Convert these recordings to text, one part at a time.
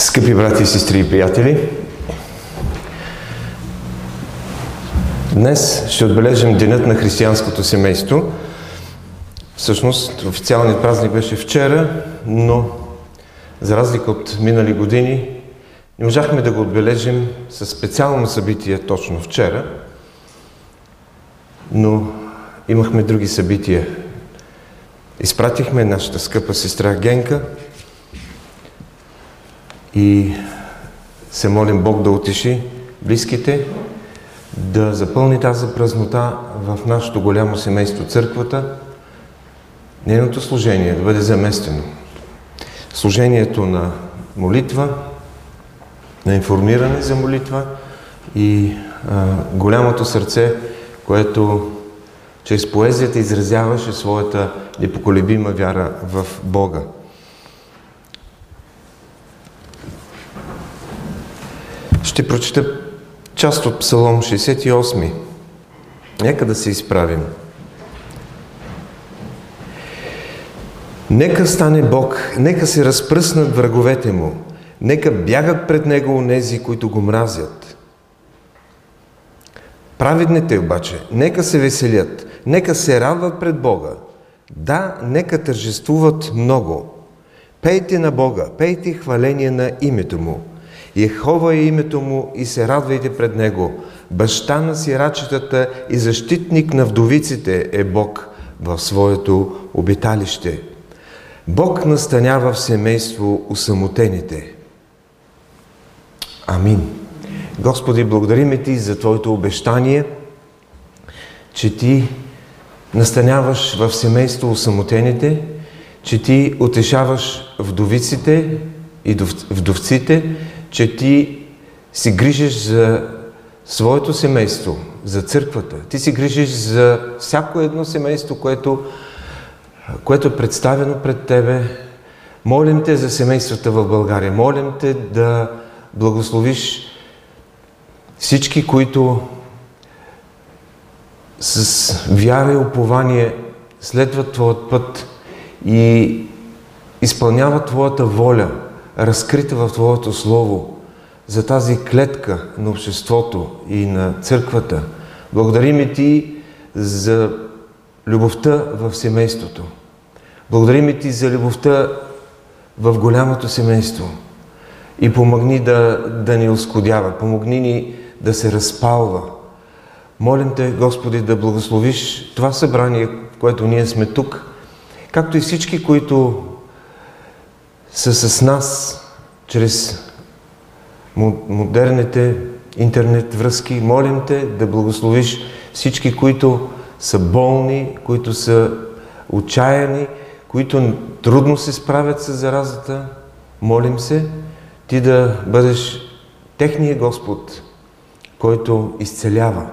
Скъпи брати, сестри и приятели, днес ще отбележим Денят на християнското семейство. Всъщност, официалният празник беше вчера, но за разлика от минали години, не можахме да го отбележим с специално събитие точно вчера, но имахме други събития. Изпратихме нашата скъпа сестра Генка и се молим Бог да утеши близките, да запълни тази празнота в нашето голямо семейство църквата, нейното служение да бъде заместено. Служението на молитва, на информиране за молитва и а, голямото сърце, което чрез поезията изразяваше своята непоколебима вяра в Бога. Ще прочета част от Псалом 68. Нека да се изправим. Нека стане Бог, нека се разпръснат враговете му, нека бягат пред Него онези, които го мразят. Праведните обаче, нека се веселят, нека се радват пред Бога. Да, нека тържествуват много. Пейте на Бога, пейте хваление на името Му. Ехова е името Му и се радвайте пред Него. Баща на сирачетата и защитник на вдовиците е Бог в своето обиталище. Бог настанява в семейство усамотените. Амин. Господи, благодариме Ти за Твоето обещание, че Ти настаняваш в семейство усамотените, че Ти утешаваш вдовиците и вдовците, че Ти си грижиш за своето семейство, за църквата. Ти си грижиш за всяко едно семейство, което, което е представено пред Тебе. Молим Те за семействата в България. Молим Те да благословиш всички, които с вяра и упование следват Твоят път и изпълняват Твоята воля, разкрита в Твоето Слово, за тази клетка на обществото и на църквата. Благодарим и Ти за любовта в семейството. Благодарим и Ти за любовта в голямото семейство. И помогни да, да ни оскодява, помогни ни да се разпалва. Молим Те, Господи, да благословиш това събрание, в което ние сме тук, както и всички, които са с нас чрез модерните интернет връзки. Молим Те да благословиш всички, които са болни, които са отчаяни, които трудно се справят с заразата. Молим се Ти да бъдеш техния Господ, който изцелява.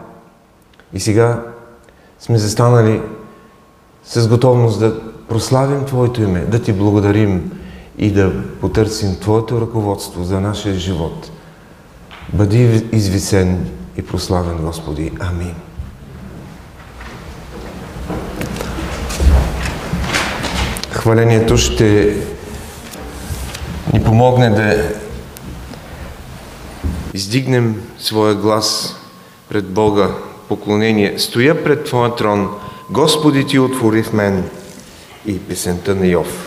И сега сме застанали с готовност да прославим Твоето име, да Ти благодарим и да потърсим Твоето ръководство за нашия живот. Бъди извисен и прославен, Господи. Амин. Хвалението ще ни помогне да издигнем своя глас пред Бога, поклонение. Стоя пред Твоя трон, Господи Ти отвори в мен и песента на Йов.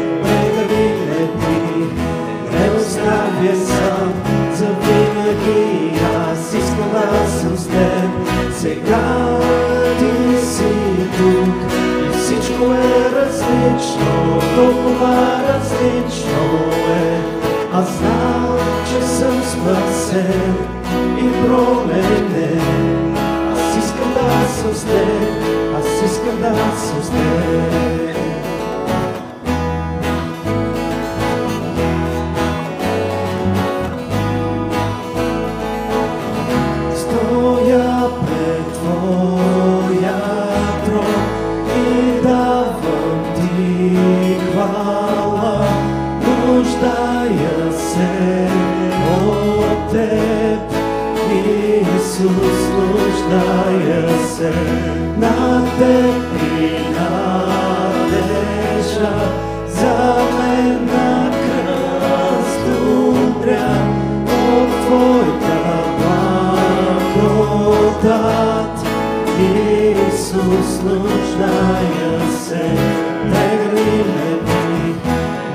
различно, толкова различно е. Аз знам, че съм спасен и променен. Аз искам да съм с теб, аз искам да съм с теб. Зная се на те принадежа, за мен на кръст умря от Твоята благодат. Исус, нуждая се, тегли ме ти,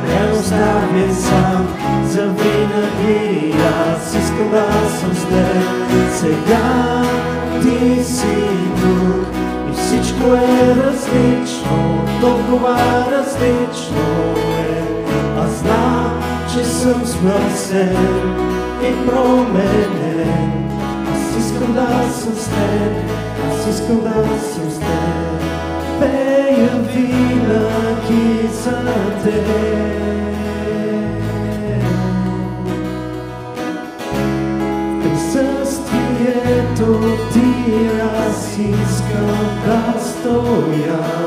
не оставяй сам, за винаги аз искам да съм с теб сега си друг и всичко е различно, толкова различно е. Аз знам, че съм смърсен и променен. Аз искам да съм с теб, аз искам да съм с теб. Пея винаги за теб. mira cisca, rastoja.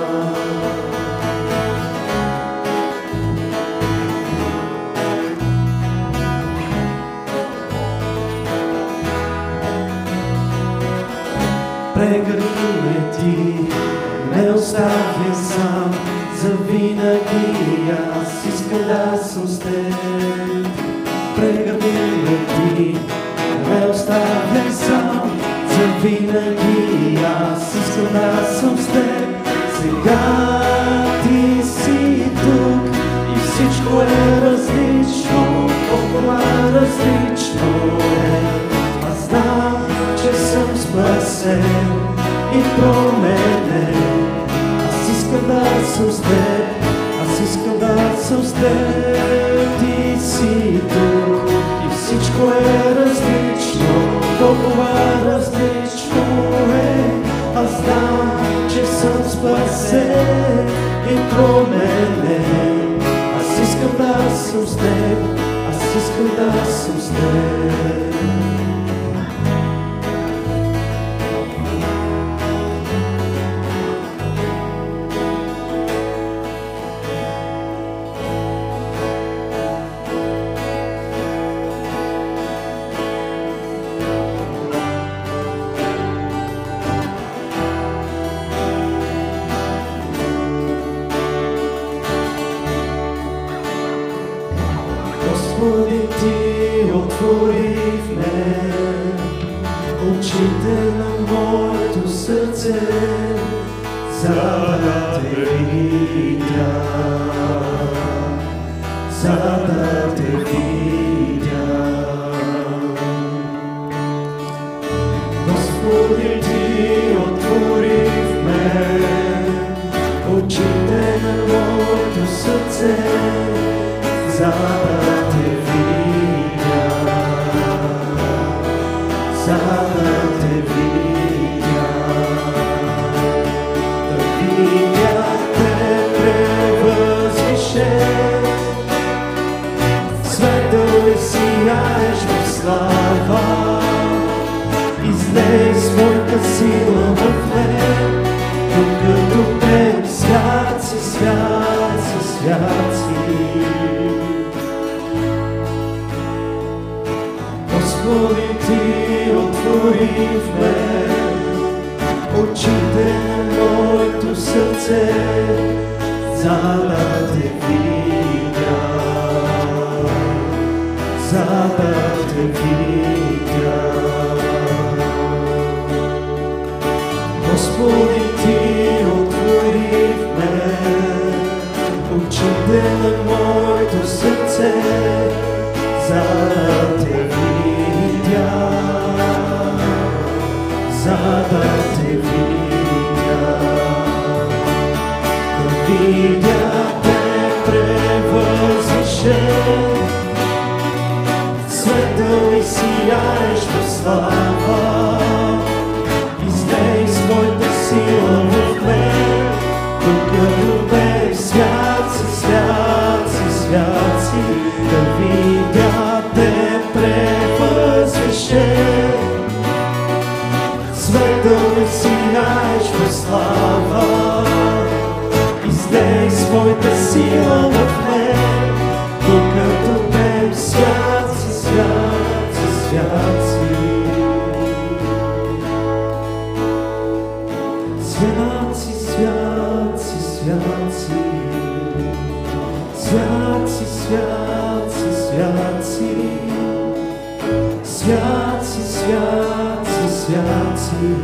reality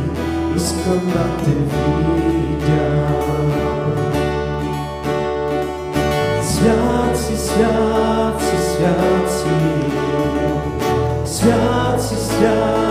is conducting me down. Святи, святи, святи, святи, святи.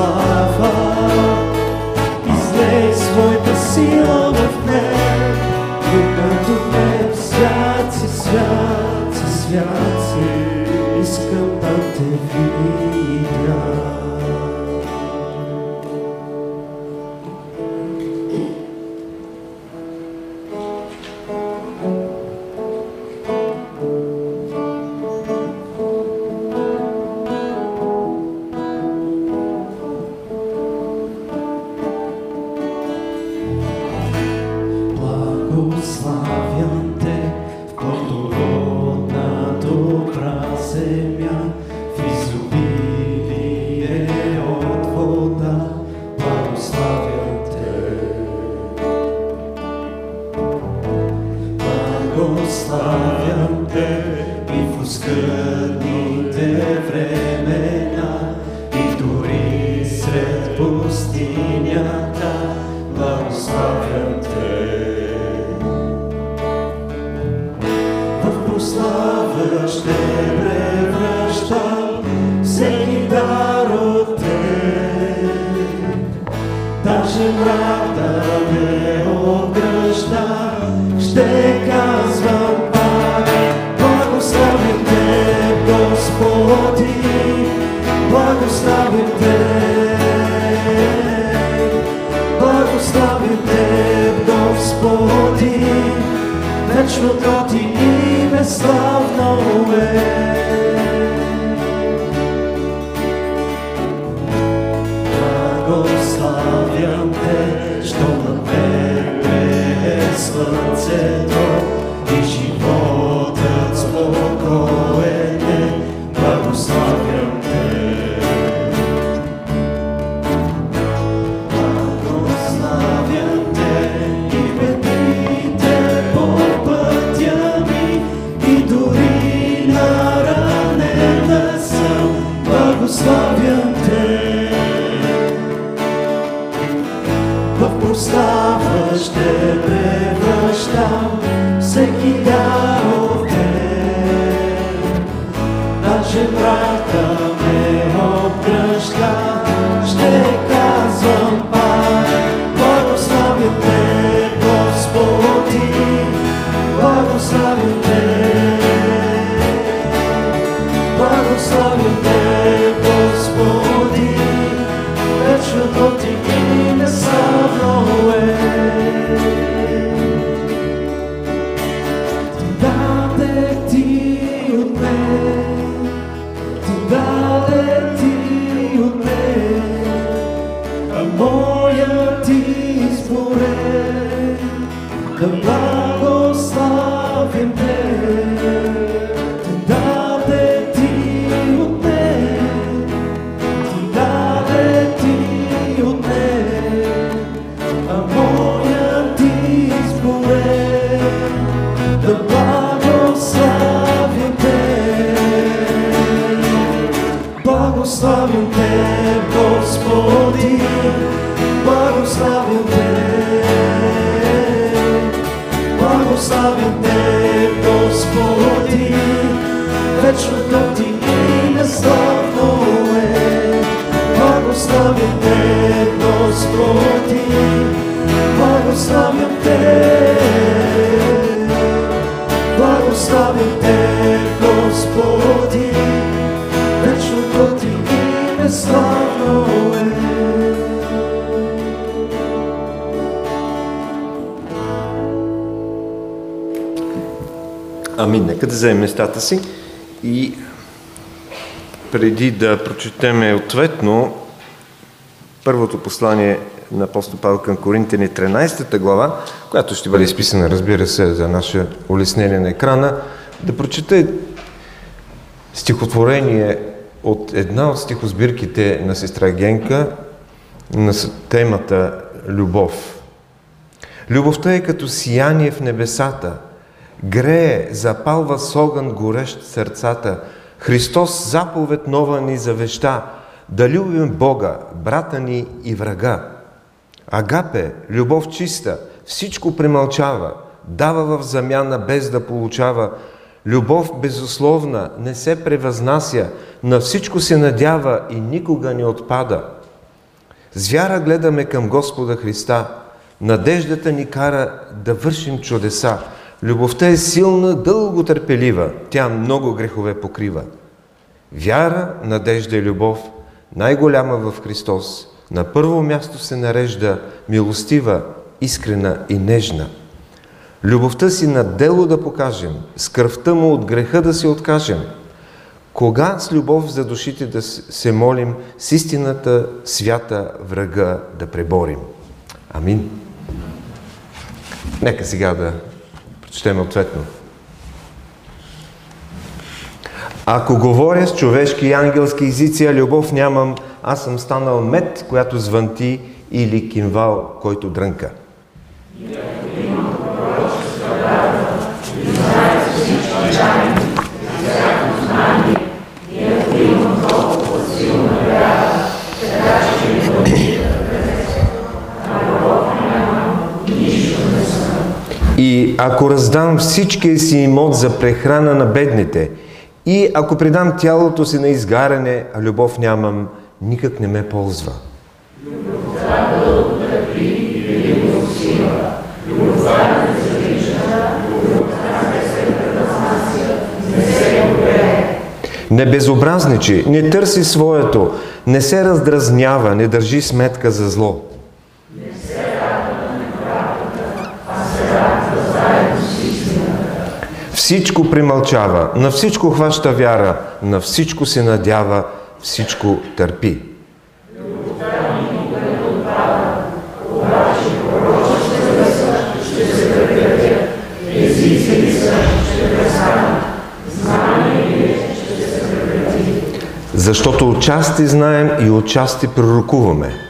Love. of nowhere. Благославям Те, Господи, вечното Ти име славно е. Благославям Те, Господи, благославям Те. Благославям Те, Господи, вечното Ти име славно Амин. Нека да вземем местата си и преди да прочетеме ответно първото послание на апостол Павел към Коринтини 13 глава, която ще бъде изписана, разбира се, за наше улеснение на екрана, да прочета стихотворение от една от стихосбирките на сестра Генка на темата Любов. Любовта е като сияние в небесата, грее, запалва с огън горещ сърцата. Христос заповед нова ни завеща, да любим Бога, брата ни и врага. Агапе, любов чиста, всичко премълчава, дава в замяна без да получава. Любов безусловна, не се превъзнася, на всичко се надява и никога не отпада. С вяра гледаме към Господа Христа. Надеждата ни кара да вършим чудеса. Любовта е силна, дълго търпелива. Тя много грехове покрива. Вяра, надежда и любов, най-голяма в Христос, на първо място се нарежда милостива, искрена и нежна. Любовта си на дело да покажем, с кръвта му от греха да се откажем. Кога с любов за душите да се молим, с истината свята врага да преборим. Амин. Нека сега да прочетем ответно. Ако говоря с човешки и ангелски езици, а любов нямам, аз съм станал мед, която звънти или кинвал, който дрънка. И ако раздам всичкия си имот за прехрана на бедните, и ако предам тялото си на изгаряне, а любов нямам, никак не ме ползва. Не безобразничи, не търси своето, не се раздразнява, не държи сметка за зло. Всичко примълчава, на всичко хваща вяра, на всичко се надява, всичко търпи. Защото отчасти знаем и отчасти пророкуваме.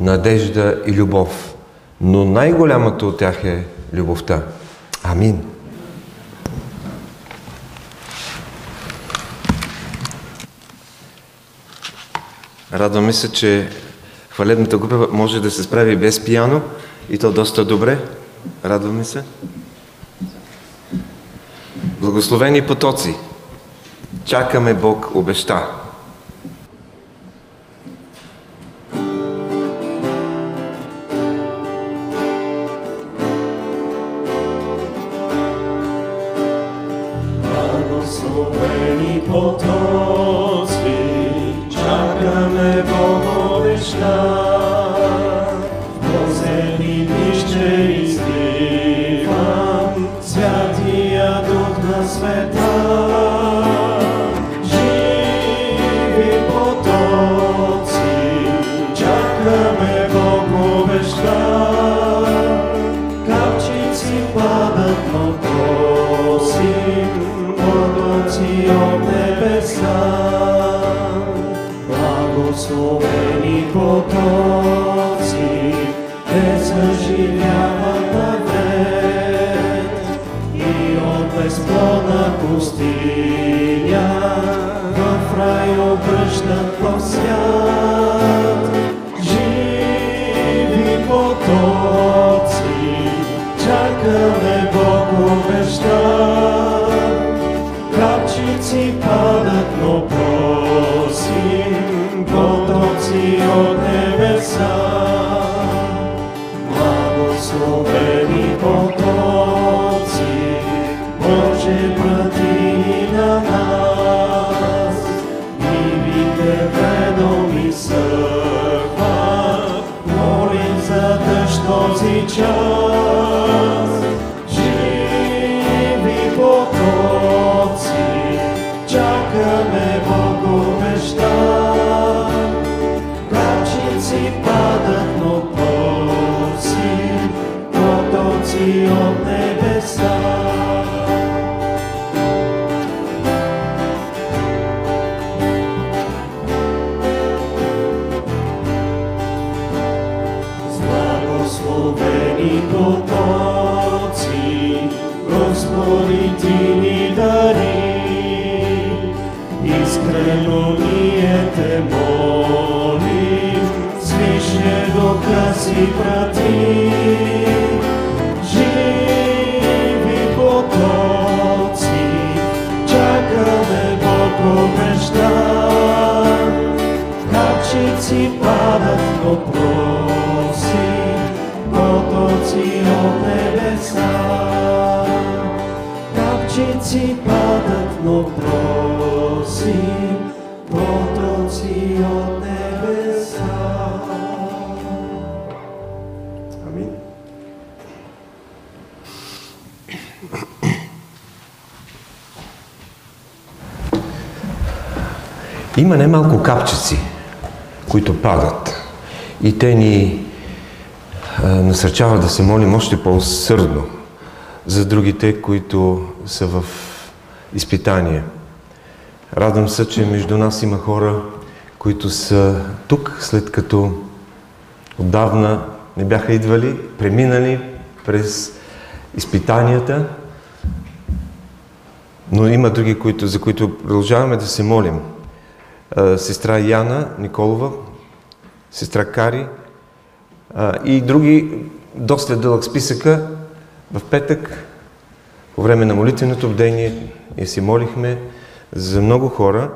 надежда и любов. Но най-голямата от тях е любовта. Амин. Радваме се, че хвалебната група може да се справи без пияно и то доста добре. Радваме се. Благословени потоци. Чакаме Бог обеща. Te molim, zvyšne do krásy pratí. Živí potoci, čakáme Bohom eštá. Kačici padať poprosí, potoci od nebesa. Капчици падат, но проси, потоци от небеса. Амин. Има немалко капчици, които падат и те ни насърчават да се молим още по-усърдно за другите, които са в изпитание. Радвам се, че между нас има хора, които са тук, след като отдавна не бяха идвали, преминали през изпитанията, но има други, които, за които продължаваме да се молим. Сестра Яна Николова, сестра Кари и други, доста дълъг списъка. В петък, по време на молитвеното бдение, ние си молихме за много хора,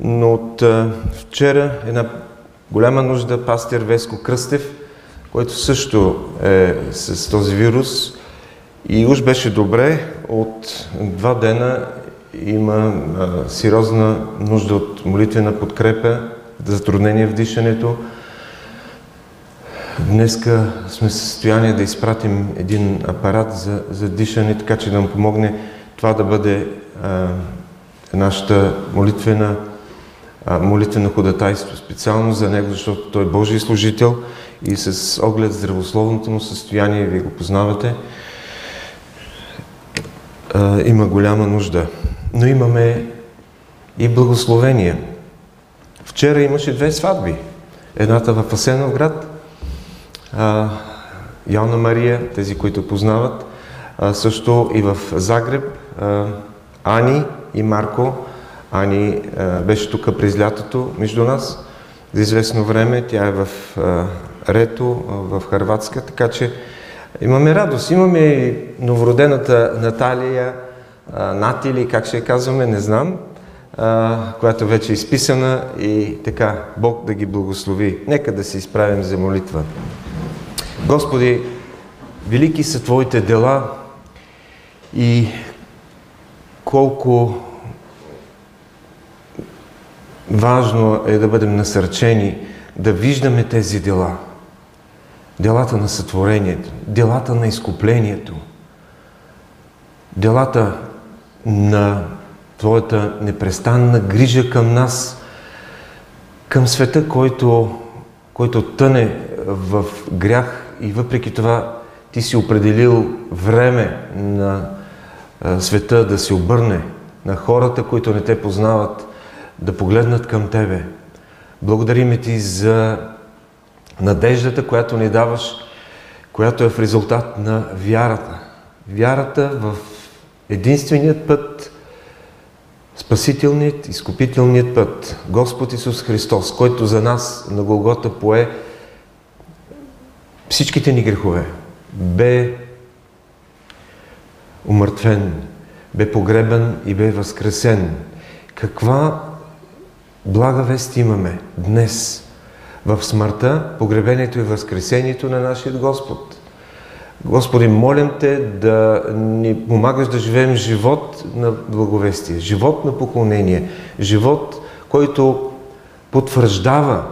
но от а, вчера една голяма нужда пастир Веско Кръстев, който също е с този вирус и уж беше добре, от два дена има а, сериозна нужда от молитвена подкрепа, затруднение в дишането. Днеска сме в състояние да изпратим един апарат за, за дишане, така че да му помогне това да бъде а, нашата молитвена, а, молитвено ходатайство, специално за него, защото той е Божий служител и с оглед здравословното му състояние, вие го познавате, а, има голяма нужда. Но имаме и благословение. Вчера имаше две сватби. Едната в Асеновград, а, Йоанна Мария, тези, които познават, а, също и в Загреб, а, Ани и Марко. Ани а, беше тук през лятото между нас за известно време. Тя е в Рето, в Харватска, така че имаме радост. Имаме и новородената Наталия, Натили, как ще я казваме, не знам, която вече е изписана и така, Бог да ги благослови. Нека да се изправим за молитва. Господи, велики са Твоите дела и колко важно е да бъдем насърчени да виждаме тези дела. Делата на сътворението, делата на изкуплението, делата на Твоята непрестанна грижа към нас, към света, който, който тъне в грях и въпреки това Ти си определил време на света да се обърне на хората, които не те познават, да погледнат към Тебе. Благодариме Ти за надеждата, която ни даваш, която е в резултат на вярата. Вярата в единственият път, спасителният, изкупителният път, Господ Исус Христос, който за нас на Голгота пое всичките ни грехове, бе умъртвен, бе погребан и бе възкресен. Каква блага вест имаме днес в смъртта, погребението и възкресението на нашия Господ. Господи, молим Те да ни помагаш да живеем живот на благовестие, живот на поклонение, живот, който потвърждава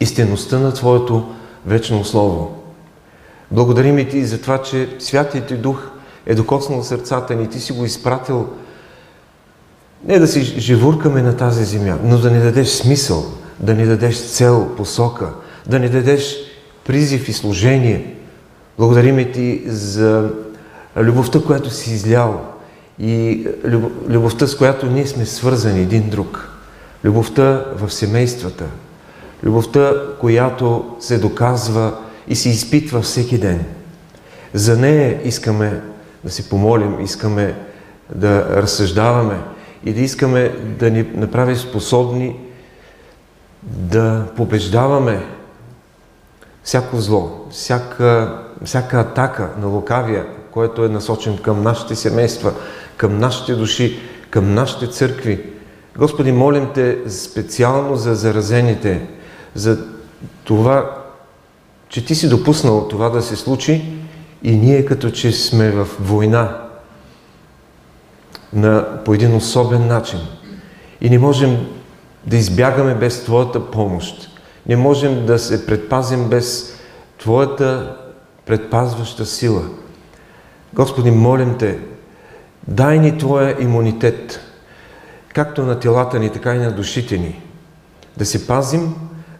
истинността на Твоето вечно Слово. Благодарим и Ти за това, че Святият Ти Дух е докоснал сърцата ни. Ти си го изпратил не да си живуркаме на тази земя, но да ни дадеш смисъл, да ни дадеш цел, посока, да ни дадеш призив и служение. Благодарим Ти за любовта, която си излял и любовта, с която ние сме свързани един друг. Любовта в семействата. Любовта, която се доказва и се изпитва всеки ден. За нея искаме да си помолим, искаме да разсъждаваме и да искаме да ни направи способни да побеждаваме всяко зло, всяка, всяка атака на лукавия, което е насочен към нашите семейства, към нашите души, към нашите църкви. Господи, молим Те специално за заразените, за това, че Ти си допуснал това да се случи и ние като че сме в война на, по един особен начин. И не можем да избягаме без Твоята помощ. Не можем да се предпазим без Твоята предпазваща сила. Господи, молим Те, дай ни Твоя имунитет, както на телата ни, така и на душите ни. Да се пазим,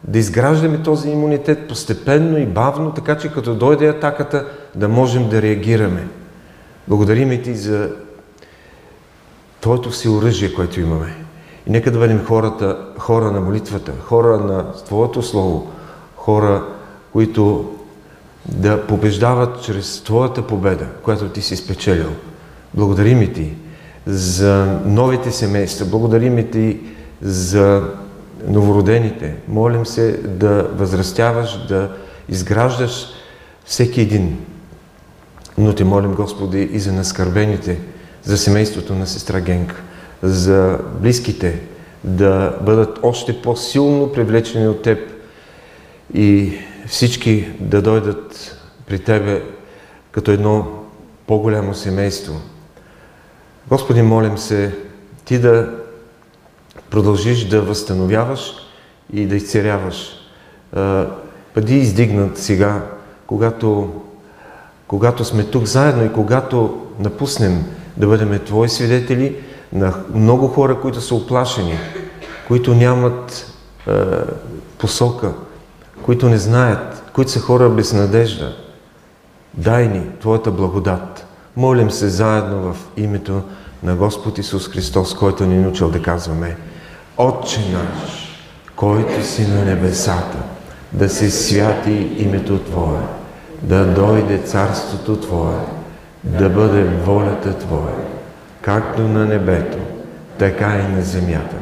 да изграждаме този имунитет постепенно и бавно, така че като дойде атаката, да можем да реагираме. Благодарим Ти за Твоето всеоръжие, което имаме. И нека да бъдем хората, хора на молитвата, хора на Твоето Слово, хора, които да побеждават чрез Твоята победа, която Ти си спечелил. Благодарим Ти за новите семейства, благодарим Ти за новородените. Молим се да възрастяваш, да изграждаш всеки един. Но Те молим, Господи, и за наскърбените, за семейството на сестра Генка за близките да бъдат още по-силно привлечени от Теб и всички да дойдат при Тебе като едно по-голямо семейство. Господи, молим се Ти да продължиш да възстановяваш и да изцеряваш. Бъди издигнат сега, когато, когато сме тук заедно и когато напуснем да бъдем Твои свидетели – на много хора, които са оплашени, които нямат е, посока, които не знаят, които са хора без надежда. Дай ни Твоята благодат. Молим се заедно в името на Господ Исус Христос, който ни е научил да казваме Отче наш, който си на небесата, да се святи името Твое, да дойде царството Твое, да бъде волята Твоя, както на небето, така и на земята.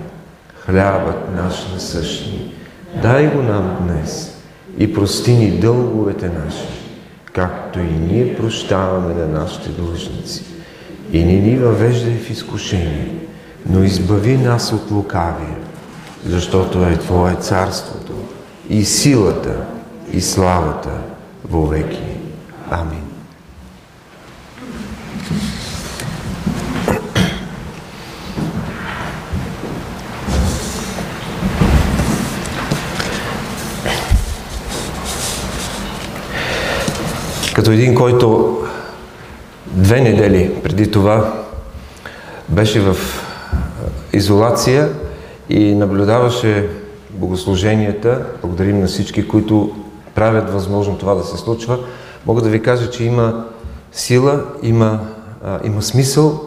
Хлябът наш насъщни, дай го нам днес и прости ни дълговете наши, както и ние прощаваме на нашите длъжници. И не ни въвеждай в изкушение, но избави нас от лукавия, защото е Твое царството и силата и славата веки. Амин. като един, който две недели преди това беше в изолация и наблюдаваше богослуженията. Благодарим на всички, които правят възможно това да се случва. Мога да ви кажа, че има сила, има, а, има смисъл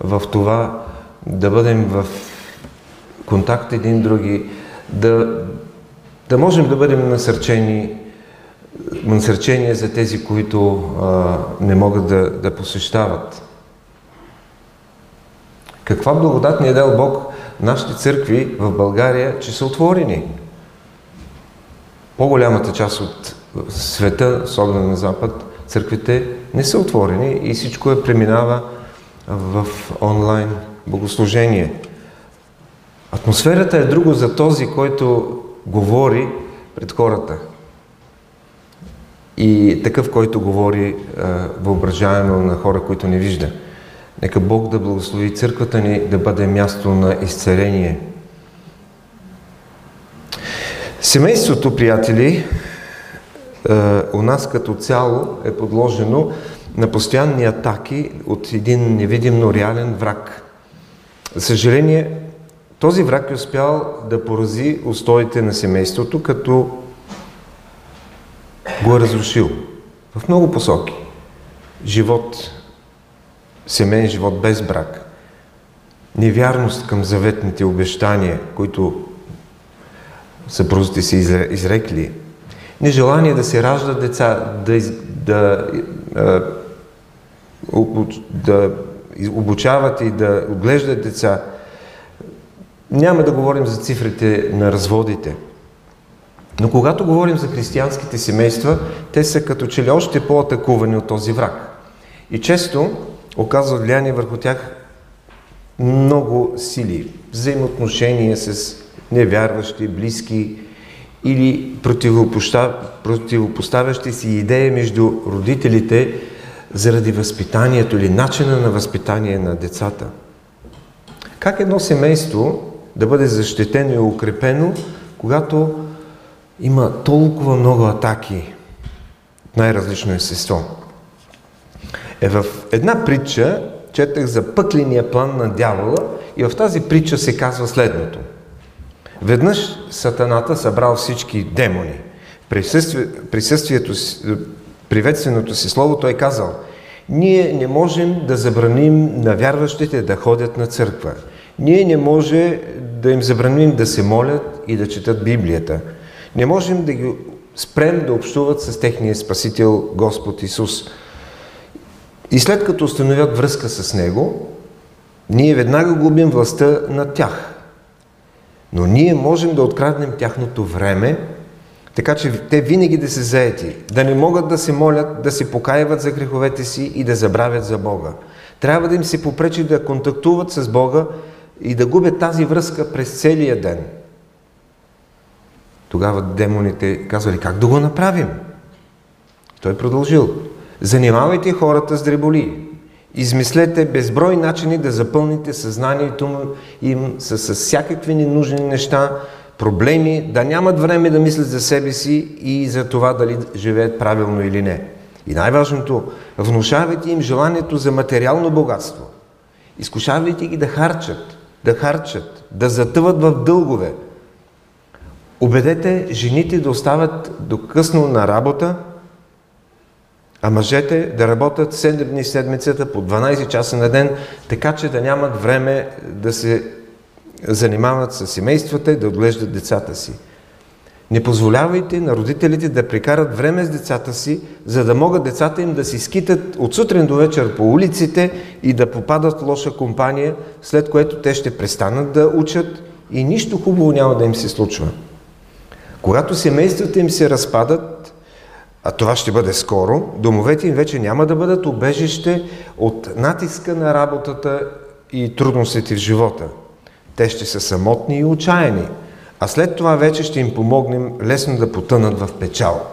в това да бъдем в контакт един други, да, да можем да бъдем насърчени, насърчение за тези, които а, не могат да, да посещават. Каква благодат ни е дал Бог нашите църкви в България, че са отворени. По-голямата част от света, особено на Запад, църквите не са отворени и всичко е преминава в онлайн богослужение. Атмосферата е друго за този, който говори пред хората. И такъв, който говори въображаемо на хора, които не вижда. Нека Бог да благослови църквата ни да бъде място на изцеление. Семейството, приятели, у нас като цяло е подложено на постоянни атаки от един невидим, реален враг. За съжаление, този враг е успял да порази устоите на семейството, като го е разрушил в много посоки. Живот, семейен живот без брак, невярност към заветните обещания, които съпрузите си изрекли, нежелание да се раждат деца, да, да, да обучават и да отглеждат деца. Няма да говорим за цифрите на разводите. Но когато говорим за християнските семейства, те са като че ли още по-атакувани от този враг. И често оказва влияние върху тях много сили, взаимоотношения с невярващи, близки или противопоставящи си идеи между родителите заради възпитанието или начина на възпитание на децата. Как едно семейство да бъде защитено и укрепено, когато има толкова много атаки от най-различно естество? Е в една притча четах за пъкления план на дявола и в тази притча се казва следното. Веднъж сатаната събрал всички демони. Присъствието, приветственото си слово той казал ние не можем да забраним на вярващите да ходят на църква. Ние не може да им забраним да се молят и да четат Библията. Не можем да ги спрем да общуват с техния Спасител Господ Исус. И след като установят връзка с Него, ние веднага губим властта над тях. Но ние можем да откраднем тяхното време, така че те винаги да се заети, да не могат да се молят, да се покаяват за греховете си и да забравят за Бога. Трябва да им се попречи да контактуват с Бога и да губят тази връзка през целия ден. Тогава демоните казвали, как да го направим? Той продължил. Занимавайте хората с дреболи. Измислете безброй начини да запълните съзнанието им с, с всякакви ненужни неща, проблеми, да нямат време да мислят за себе си и за това дали живеят правилно или не. И най-важното, внушавайте им желанието за материално богатство. Изкушавайте ги да харчат, да харчат, да затъват в дългове. Обедете жените да остават до късно на работа, а мъжете да работят 7 дни седмицата по 12 часа на ден, така че да нямат време да се занимават с семействата и да отглеждат децата си. Не позволявайте на родителите да прекарат време с децата си, за да могат децата им да си скитат от сутрин до вечер по улиците и да попадат в лоша компания, след което те ще престанат да учат и нищо хубаво няма да им се случва. Когато семействата им се разпадат, а това ще бъде скоро, домовете им вече няма да бъдат убежище от натиска на работата и трудностите в живота. Те ще са самотни и отчаяни, а след това вече ще им помогнем лесно да потънат в печал.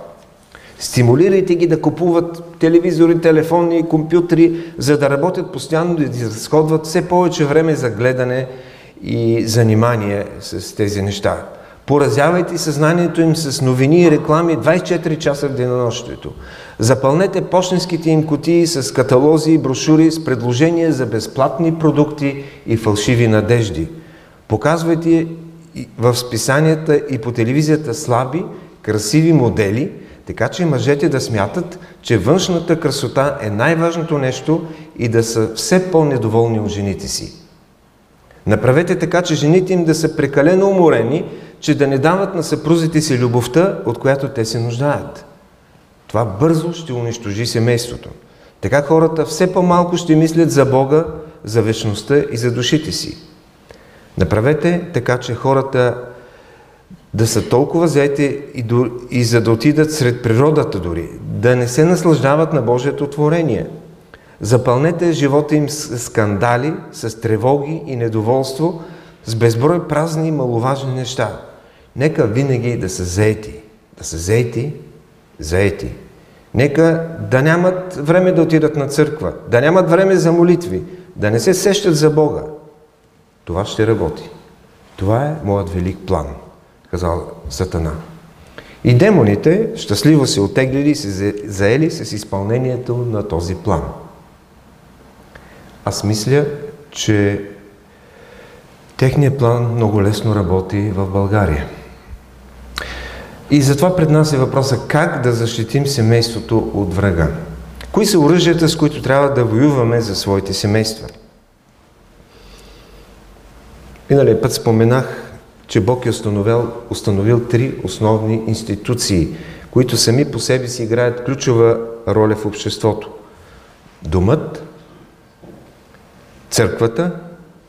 Стимулирайте ги да купуват телевизори, телефони и компютри, за да работят постоянно, да изразходват все повече време за гледане и занимание с тези неща. Поразявайте съзнанието им с новини и реклами 24 часа в денонощието. Запълнете почтенските им кутии с каталози и брошури с предложения за безплатни продукти и фалшиви надежди. Показвайте в списанията и по телевизията слаби, красиви модели, така че мъжете да смятат, че външната красота е най-важното нещо и да са все по-недоволни от жените си. Направете така, че жените им да са прекалено уморени, че да не дават на съпрузите си любовта, от която те се нуждаят. Това бързо ще унищожи семейството. Така хората все по-малко ще мислят за Бога, за вечността и за душите си. Направете така, че хората да са толкова заети и, до, и за да отидат сред природата дори, да не се наслаждават на Божието творение. Запълнете живота им с скандали, с тревоги и недоволство, с безброй празни и маловажни неща. Нека винаги да са заети, да са заети, заети. Нека да нямат време да отидат на църква, да нямат време за молитви, да не се сещат за Бога. Това ще работи. Това е моят велик план, казал Сатана. И демоните щастливо се отеглили и се заели с изпълнението на този план. Аз мисля, че техният план много лесно работи в България. И затова пред нас е въпроса как да защитим семейството от врага. Кои са оръжията, с които трябва да воюваме за своите семейства? Миналия път споменах, че Бог е установил, установил три основни институции, които сами по себе си играят ключова роля в обществото. Домът, църквата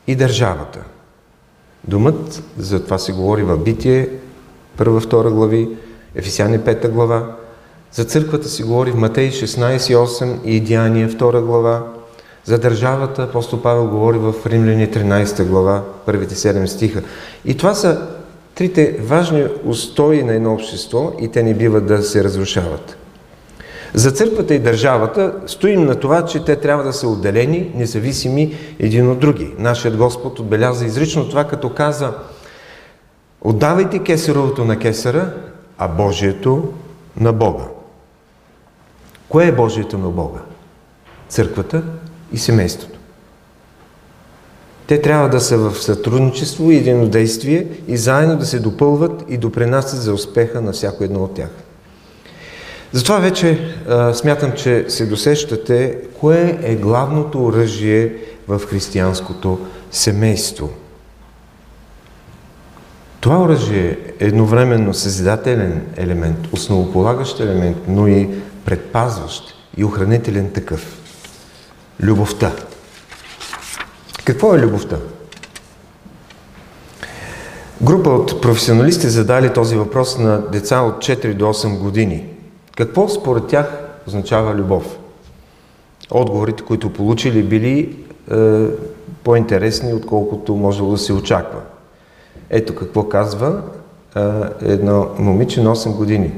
и държавата. Домът, за това се говори в Битие, първа, втора глави, Ефесяни 5 глава. За църквата си говори в Матей 16.8 и Деяния 2 глава. За държавата апостол Павел говори в Римляни 13 глава, първите 7 стиха. И това са трите важни устои на едно общество и те не биват да се разрушават. За църквата и държавата стоим на това, че те трябва да са отделени, независими един от други. Нашият Господ отбеляза изрично това, като каза Отдавайте кесаровото на кесара, а Божието на Бога. Кое е Божието на Бога? Църквата и семейството. Те трябва да са в сътрудничество и единодействие и заедно да се допълват и допринасят за успеха на всяко едно от тях. Затова вече а, смятам, че се досещате кое е главното оръжие в християнското семейство. Това оръжие е едновременно съзидателен елемент, основополагащ елемент, но и предпазващ и охранителен такъв. Любовта. Какво е любовта? Група от професионалисти задали този въпрос на деца от 4 до 8 години. Какво според тях означава любов? Отговорите, които получили, били е, по-интересни, отколкото може да се очаква. Ето какво казва е, едно момиче на 8 години.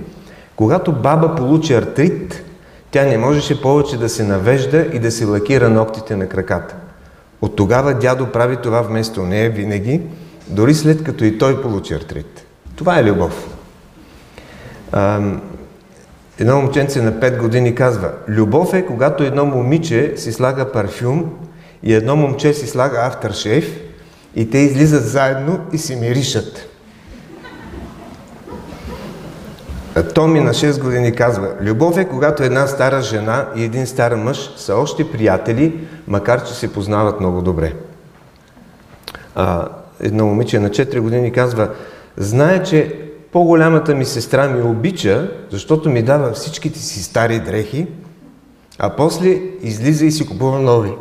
Когато баба получи артрит, тя не можеше повече да се навежда и да се лакира ногтите на краката. От тогава дядо прави това вместо нея винаги, дори след като и той получи артрит. Това е любов. Едно момченце на 5 години казва, любов е когато едно момиче си слага парфюм и едно момче си слага авторшейф и те излизат заедно и се миришат. Томи на 6 години казва, любов е когато една стара жена и един стар мъж са още приятели, макар че се познават много добре. А, едно момиче на 4 години казва, знае, че по-голямата ми сестра ми обича, защото ми дава всичките си стари дрехи, а после излиза и си купува нови.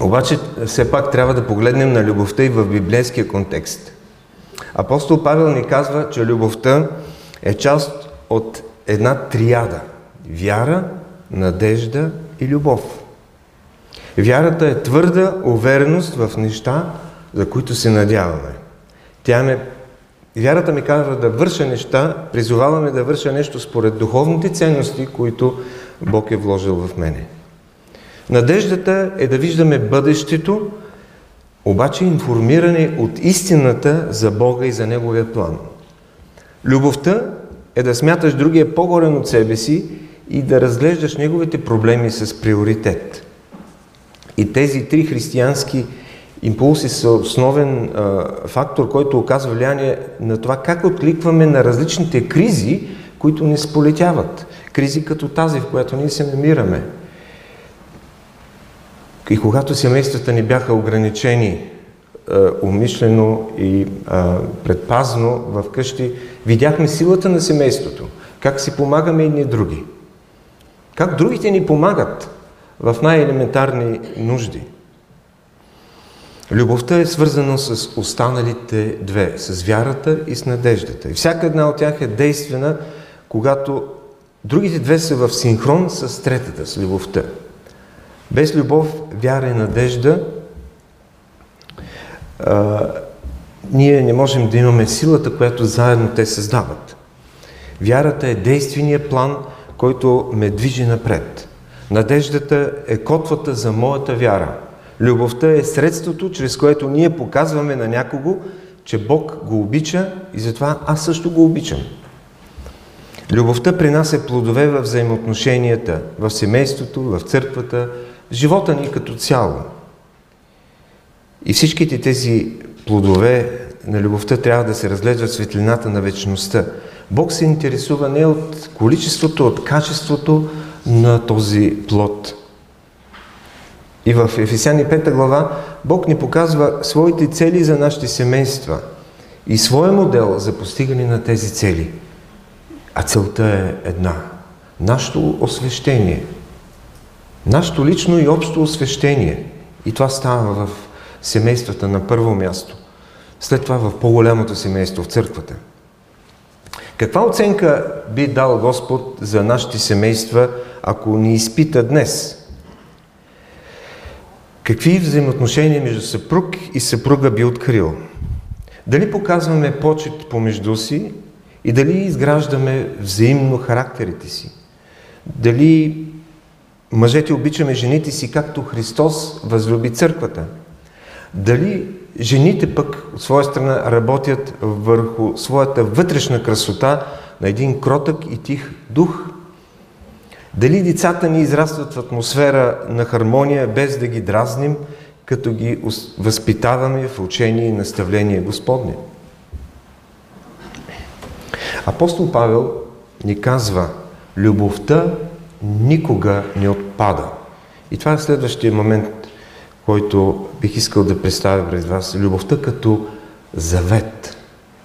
Обаче все пак трябва да погледнем на любовта и в библейския контекст. Апостол Павел ни казва, че любовта е част от една триада – вяра, надежда и любов. Вярата е твърда увереност в неща, за които се надяваме. Тя ме, вярата ми казва да върша неща, призоваваме да върша нещо според духовните ценности, които Бог е вложил в мене. Надеждата е да виждаме бъдещето, обаче информиране от истината за Бога и за Неговия план. Любовта е да смяташ другия по-горен от себе си и да разглеждаш неговите проблеми с приоритет. И тези три християнски импулси са основен а, фактор, който оказва влияние на това как откликваме на различните кризи, които ни сполетяват. Кризи като тази, в която ние се намираме. И когато семействата ни бяха ограничени а, умишлено и а, предпазно в къщи, видяхме силата на семейството. Как си помагаме едни други. Как другите ни помагат в най-елементарни нужди. Любовта е свързана с останалите две, с вярата и с надеждата. И всяка една от тях е действена, когато другите две са в синхрон с третата, с любовта. Без любов, вяра и надежда, а, ние не можем да имаме силата, която заедно те създават. Вярата е действения план, който ме движи напред. Надеждата е котвата за моята вяра. Любовта е средството, чрез което ние показваме на някого, че Бог го обича и затова аз също го обичам. Любовта при нас е плодове в взаимоотношенията, в семейството, в църквата, в живота ни като цяло. И всичките тези плодове на любовта трябва да се разглеждат светлината на вечността. Бог се интересува не от количеството, от качеството на този плод. И в Ефесяни 5 глава Бог ни показва своите цели за нашите семейства и своя модел за постигане на тези цели. А целта е една. Нашето освещение. Нашето лично и общо освещение. И това става в семействата на първо място. След това в по-голямото семейство, в църквата. Каква оценка би дал Господ за нашите семейства, ако ни изпита днес? Какви взаимоотношения между съпруг и съпруга би открил? Дали показваме почет помежду си и дали изграждаме взаимно характерите си? Дали мъжете обичаме жените си, както Христос възлюби църквата? Дали жените пък от своя страна работят върху своята вътрешна красота на един кротък и тих дух? Дали децата ни израстват в атмосфера на хармония, без да ги дразним, като ги възпитаваме в учение и наставление Господне? Апостол Павел ни казва, любовта никога не отпада. И това е следващия момент, който бих искал да представя пред вас. Любовта като завет.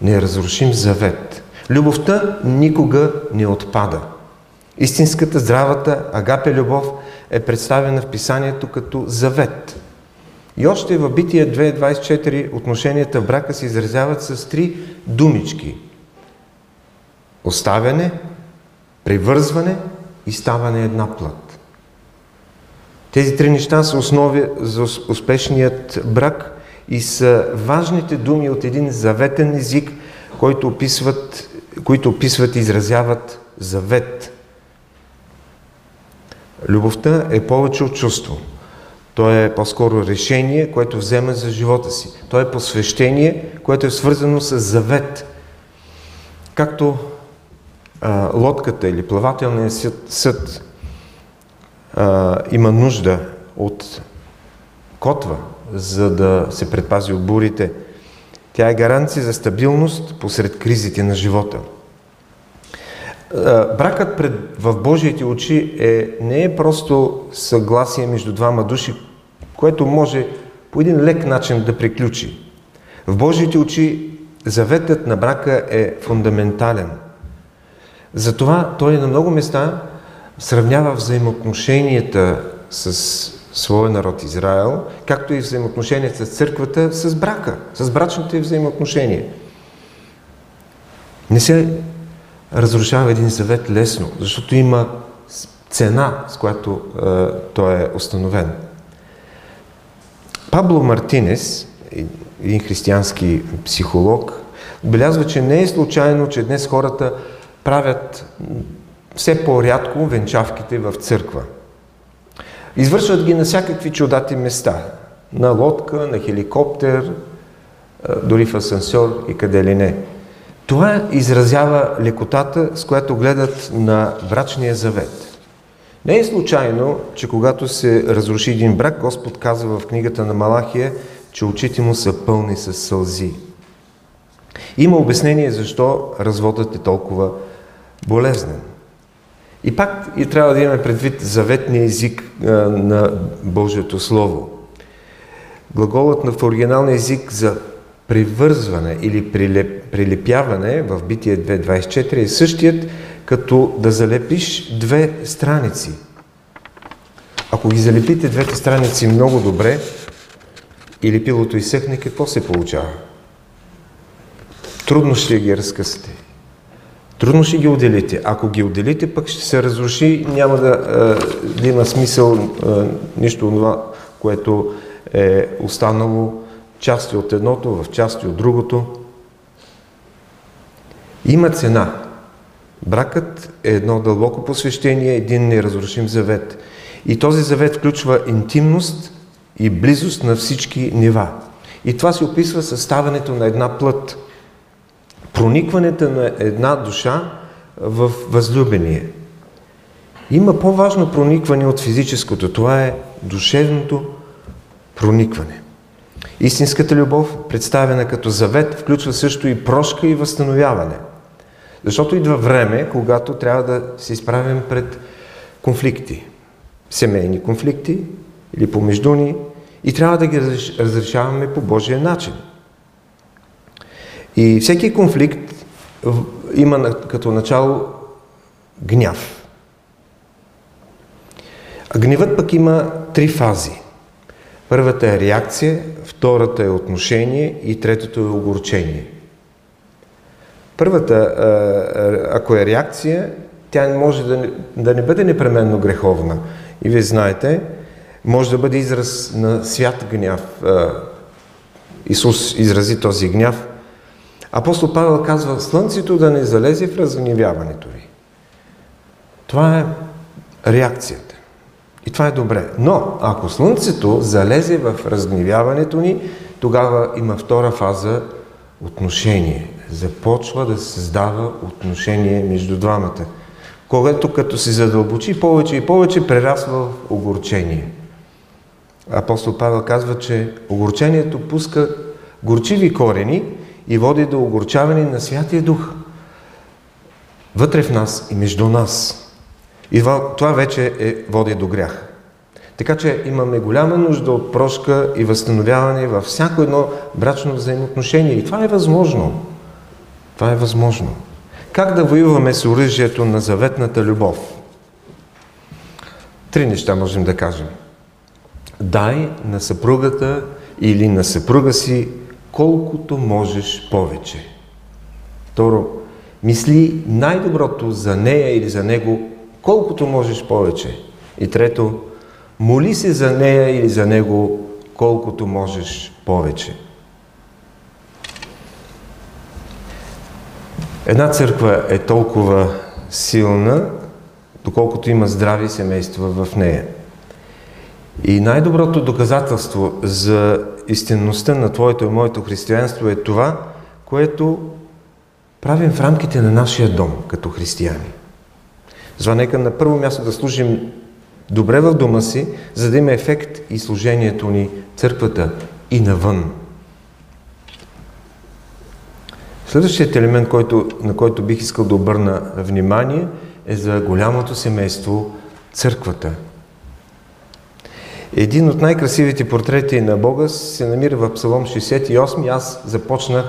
Неразрушим завет. Любовта никога не отпада. Истинската, здравата, агапе любов е представена в писанието като завет. И още в Бития 2.24 отношенията в брака се изразяват с три думички. Оставяне, привързване и ставане една плът. Тези три неща са основи за успешният брак и са важните думи от един заветен език, който описват, които описват и изразяват завет – Любовта е повече от чувство. То е по-скоро решение, което взема за живота си. То е посвещение, което е свързано с завет. Както а, лодката или плавателният съд, съд а, има нужда от котва, за да се предпази от бурите, тя е гаранция за стабилност посред кризите на живота – бракът пред, в Божиите очи е, не е просто съгласие между двама души, което може по един лек начин да приключи. В Божиите очи заветът на брака е фундаментален. Затова той на много места сравнява взаимоотношенията с своя народ Израел, както и взаимоотношенията с църквата с брака, с брачните взаимоотношения. Не се разрушава един съвет лесно, защото има цена, с която е, той е установен. Пабло Мартинес, един християнски психолог, отбелязва, че не е случайно, че днес хората правят все по-рядко венчавките в църква. Извършват ги на всякакви чудати места. На лодка, на хеликоптер, дори в асансьор и къде ли не. Това изразява лекотата, с която гледат на брачния завет. Не е случайно, че когато се разруши един брак, Господ казва в книгата на Малахия, че очите му са пълни с сълзи. Има обяснение защо разводът е толкова болезнен. И пак и трябва да имаме предвид заветния език а, на Божието Слово. Глаголът на в оригиналния език за привързване или прилеп, прилепяване в Битие 2.24 е същият като да залепиш две страници. Ако ги залепите двете страници много добре и лепилото изсъхне, какво се получава? Трудно ще ги разкъсате. Трудно ще ги отделите. Ако ги отделите, пък ще се разруши, няма да, да има смисъл нищо това, което е останало части от едното в части от другото. Има цена. Бракът е едно дълбоко посвещение, един неразрушим завет. И този завет включва интимност и близост на всички нива. И това се описва съставането на една плът. Проникването на една душа в възлюбение. Има по-важно проникване от физическото. Това е душевното проникване. Истинската любов, представена като завет, включва също и прошка и възстановяване. Защото идва време, когато трябва да се изправим пред конфликти. Семейни конфликти или помежду ни и трябва да ги разрешаваме по Божия начин. И всеки конфликт има като начало гняв. А гневът пък има три фази. Първата е реакция, втората е отношение и третото е огорчение. Първата, ако е реакция, тя може да не, да не бъде непременно греховна. И вие знаете, може да бъде израз на свят гняв. Исус изрази този гняв. Апостол Павел казва, слънцето да не залезе в разгневяването ви. Това е реакцията. И това е добре. Но ако слънцето залезе в разгневяването ни, тогава има втора фаза отношение. Започва да се създава отношение между двамата, което като се задълбочи повече и повече прерасва в огорчение. Апостол Павел казва, че огорчението пуска горчиви корени и води до огорчаване на Святия Дух. Вътре в нас и между нас. И това вече е, води до грях. Така че имаме голяма нужда от прошка и възстановяване във всяко едно брачно взаимоотношение. И това е възможно. Това е възможно. Как да воюваме с оръжието на заветната любов? Три неща можем да кажем. Дай на съпругата или на съпруга си колкото можеш повече. Второ, мисли най-доброто за нея или за него колкото можеш повече. И трето, моли се за нея или за него колкото можеш повече. Една църква е толкова силна, доколкото има здрави семейства в нея. И най-доброто доказателство за истинността на Твоето и моето християнство е това, което правим в рамките на нашия дом като християни. Затова нека на първо място да служим добре в дома си, за да има ефект и служението ни църквата и навън. Следващият елемент, който, на който бих искал да обърна внимание, е за голямото семейство църквата. Един от най-красивите портрети на Бога се намира в Псалом 68. Аз започнах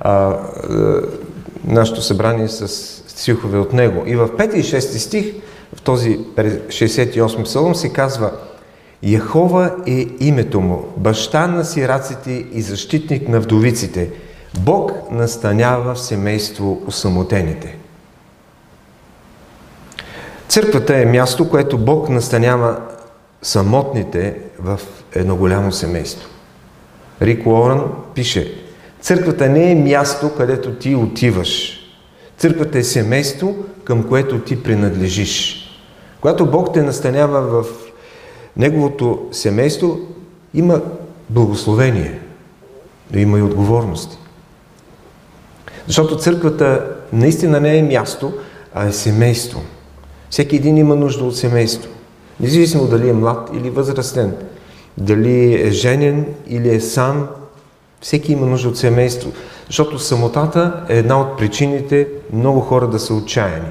а, а, нашето събрание с стихове от него. И в 5 и 6 стих, в този 68 псалом се казва Яхова е името му, баща на сираците и защитник на вдовиците. Бог настанява в семейство осамотените. Църквата е място, което Бог настанява самотните в едно голямо семейство. Рик Уорън пише, църквата не е място, където ти отиваш. Църквата е семейство, към което ти принадлежиш. Когато Бог те настанява в Неговото семейство, има благословение, но има и отговорности. Защото църквата наистина не е място, а е семейство. Всеки един има нужда от семейство. Независимо дали е млад или възрастен, дали е женен или е сам, всеки има нужда от семейство. Защото самотата е една от причините много хора да са отчаяни.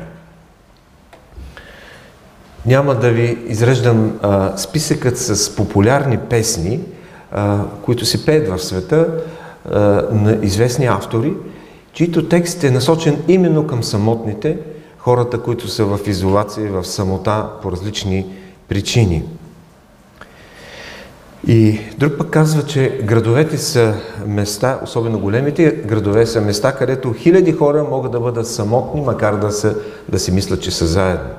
Няма да ви изреждам а, списъкът с популярни песни, а, които се пеят в света а, на известни автори, чието текст е насочен именно към самотните, хората, които са в изолация, в самота по различни причини. И друг пък казва, че градовете са места, особено големите градове са места, където хиляди хора могат да бъдат самотни, макар да, са, да си мислят, че са заедно.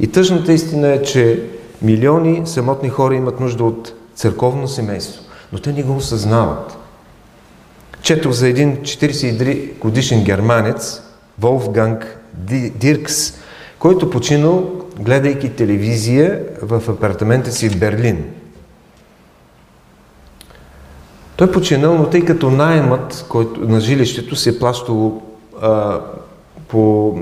И тъжната истина е, че милиони самотни хора имат нужда от църковно семейство, но те не го осъзнават. Четох за един 43 годишен германец, Волфганг Диркс, който починал, гледайки телевизия в апартамента си в Берлин. Той починал, но тъй като найемът който, на жилището се е плащало а, по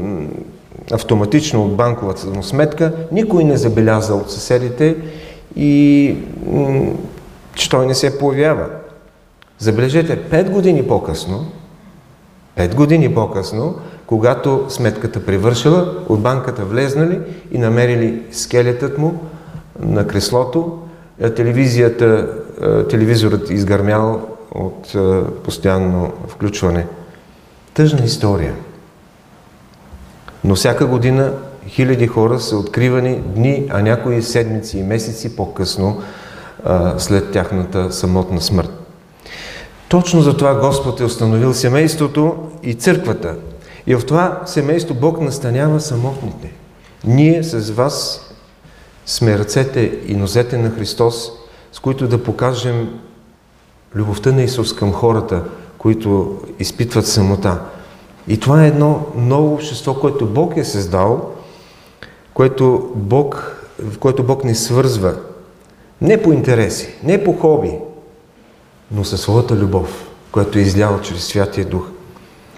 автоматично от банковата му сметка, никой не забеляза от съседите и че той не се появява. Забележете, пет години по-късно, пет години по-късно, когато сметката привършила, от банката влезнали и намерили скелетът му на креслото, телевизията, телевизорът изгърмял от постоянно включване. Тъжна история. Но всяка година хиляди хора са откривани дни, а някои седмици и месеци по-късно след тяхната самотна смърт. Точно за това Господ е установил семейството и църквата. И в това семейство Бог настанява самотните. Ние с вас сме ръцете и нозете на Христос, с които да покажем любовта на Исус към хората, които изпитват самота. И това е едно ново общество, което Бог е създал, което Бог, което Бог ни свързва не по интереси, не по хоби, но със своята любов, която е изляла чрез Святия Дух.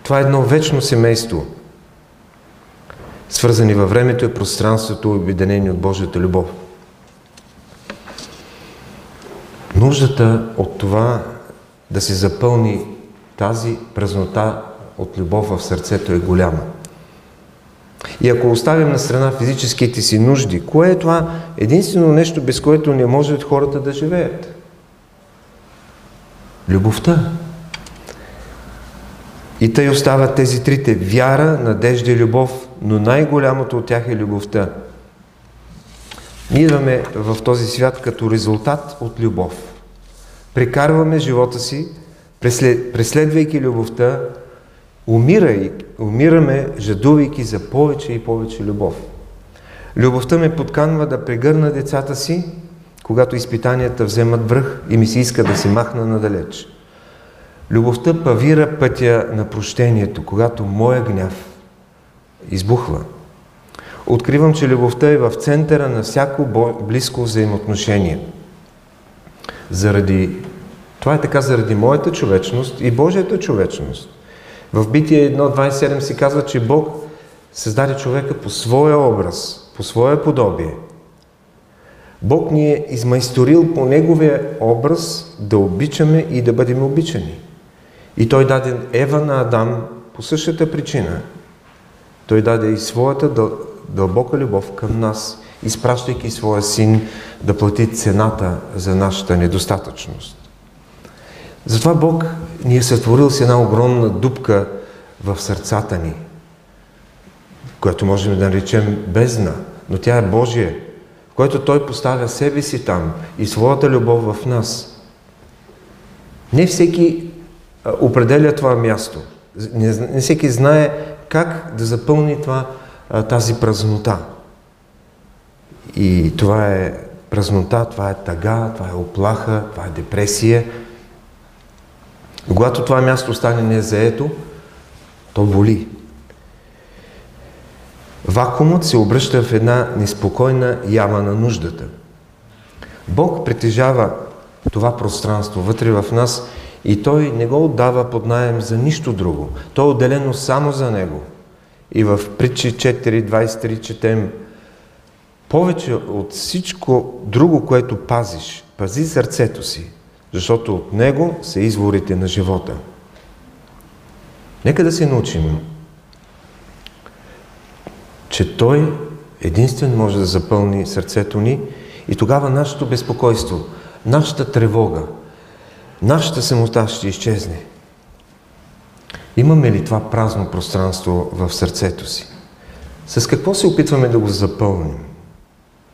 Това е едно вечно семейство, свързани във времето и пространството, обединени от Божията любов. Нуждата от това да се запълни тази празнота от любов в сърцето е голяма. И ако оставим на страна физическите си нужди, кое е това единствено нещо, без което не може хората да живеят? Любовта. И тъй остават тези трите – вяра, надежда и любов, но най-голямото от тях е любовта. Ние идваме в този свят като резултат от любов. Прекарваме живота си, преследвайки любовта, умирай, умираме, жадувайки за повече и повече любов. Любовта ме подканва да прегърна децата си, когато изпитанията вземат връх и ми се иска да се махна надалеч. Любовта павира пътя на прощението, когато моя гняв избухва. Откривам, че любовта е в центъра на всяко близко взаимоотношение. Заради, това е така заради моята човечност и Божията човечност. В Битие 1.27 се казва, че Бог създаде човека по своя образ, по своя подобие. Бог ни е измайсторил по Неговия образ да обичаме и да бъдем обичани. И Той даде Ева на Адам по същата причина. Той даде и своята дълбока любов към нас, изпращайки своя син да плати цената за нашата недостатъчност. Затова Бог ни е сътворил с една огромна дупка в сърцата ни, която можем да наречем бездна, но тя е Божия, в който Той поставя себе си там и своята любов в нас. Не всеки определя това място. Не всеки знае как да запълни това, тази празнота. И това е празнота, това е тъга, това е оплаха, това е депресия. Но когато това място стане незаето, то боли. Вакуумът се обръща в една неспокойна яма на нуждата. Бог притежава това пространство вътре в нас И той не го отдава под найем за нищо друго. То е отделено само за него. И в притчи 4.23 четем повече от всичко друго, което пазиш, пази сърцето си, защото от него са изворите на живота. Нека да се научим, че Той единствен може да запълни сърцето ни и тогава нашето безпокойство, нашата тревога, нашата самота ще изчезне. Имаме ли това празно пространство в сърцето си? С какво се опитваме да го запълним?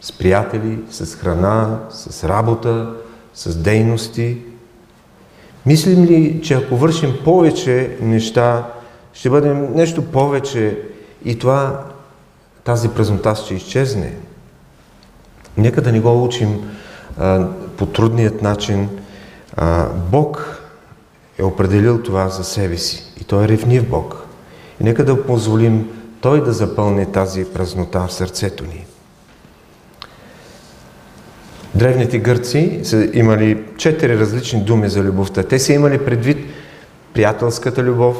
С приятели, с храна, с работа, с дейности? Мислим ли, че ако вършим повече неща, ще бъдем нещо повече и това, тази празнота ще изчезне? Нека да не го учим а, по трудният начин. А, Бог е определил това за себе си и Той е ревнив Бог. И нека да позволим Той да запълни тази празнота в сърцето ни. Древните гърци са имали четири различни думи за любовта. Те са имали предвид приятелската любов,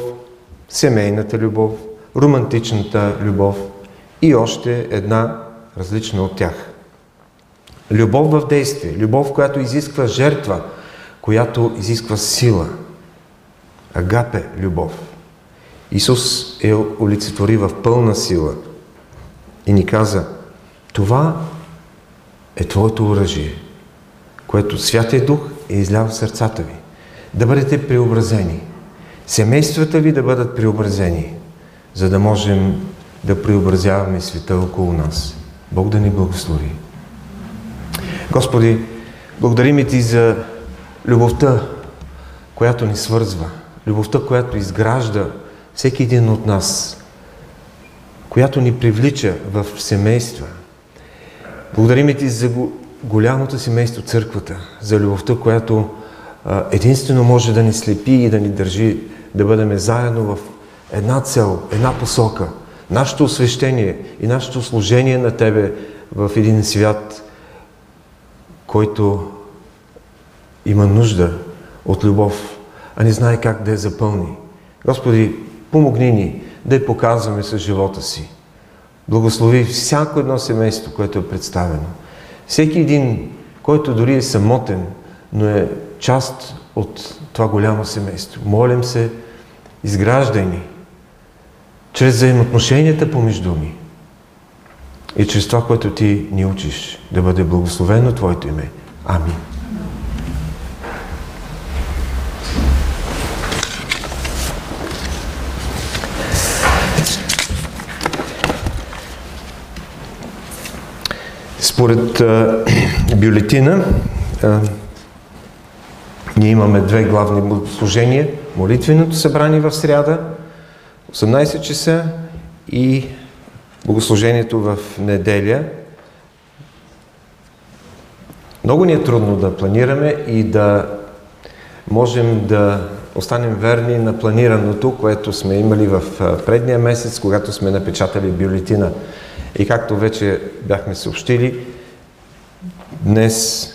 семейната любов, романтичната любов и още една различна от тях. Любов в действие, любов, която изисква жертва, която изисква сила. Агапе любов. Исус е олицетвори в пълна сила и ни каза, това е Твоето оръжие, което Святия Дух е излял в сърцата ви. Да бъдете преобразени. Семействата ви да бъдат преобразени, за да можем да преобразяваме света около нас. Бог да ни благослови. Господи, благодарим Ти за любовта, която ни свързва, любовта, която изгражда всеки един от нас, която ни привлича в семейства. Благодарим Ти за голямото семейство църквата, за любовта, която единствено може да ни слепи и да ни държи да бъдем заедно в една цел, една посока. Нашето освещение и нашето служение на Тебе в един свят, който има нужда от любов, а не знае как да я запълни. Господи, помогни ни да я показваме с живота си. Благослови всяко едно семейство, което е представено. Всеки един, който дори е самотен, но е част от това голямо семейство. Молим се, изграждай ни, чрез взаимоотношенията помежду ни и чрез това, което ти ни учиш, да бъде благословено Твоето име. Амин. Според а, бюлетина, а, ние имаме две главни служения. Молитвеното събрание в сряда, 18 часа и богослужението в неделя. Много ни е трудно да планираме и да можем да останем верни на планираното, което сме имали в предния месец, когато сме напечатали бюлетина. И както вече бяхме съобщили, днес,